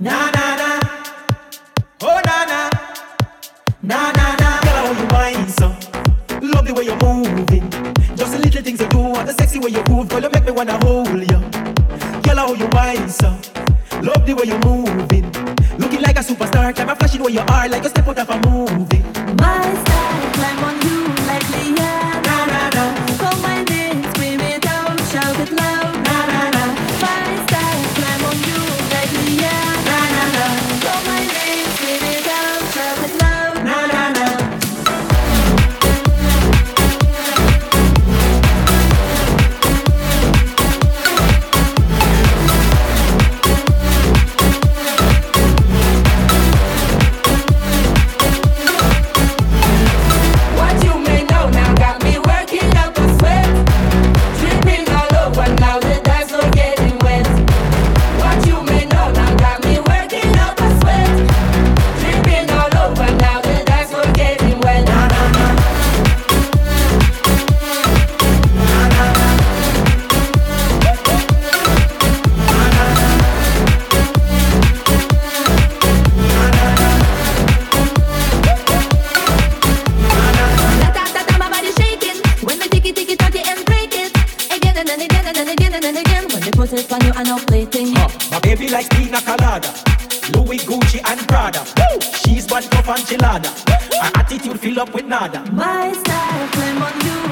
Na na na. Oh na na. Na na na. Girl, how you whine? Love the way you're moving. Just the little things you do, and the sexy way you move, girl, you make me wanna hold you. Girl, how you whine so? Love the way you're moving. Looking like a superstar, time flashing where you are, like a step out of a movie. And again and then again and then again. When they put it on you, I know plaything. Uh, my baby likes pina colada, Louis Gucci and Prada. Woo! She's one tough and chilada. Her attitude fill up with nada. My style, climb on you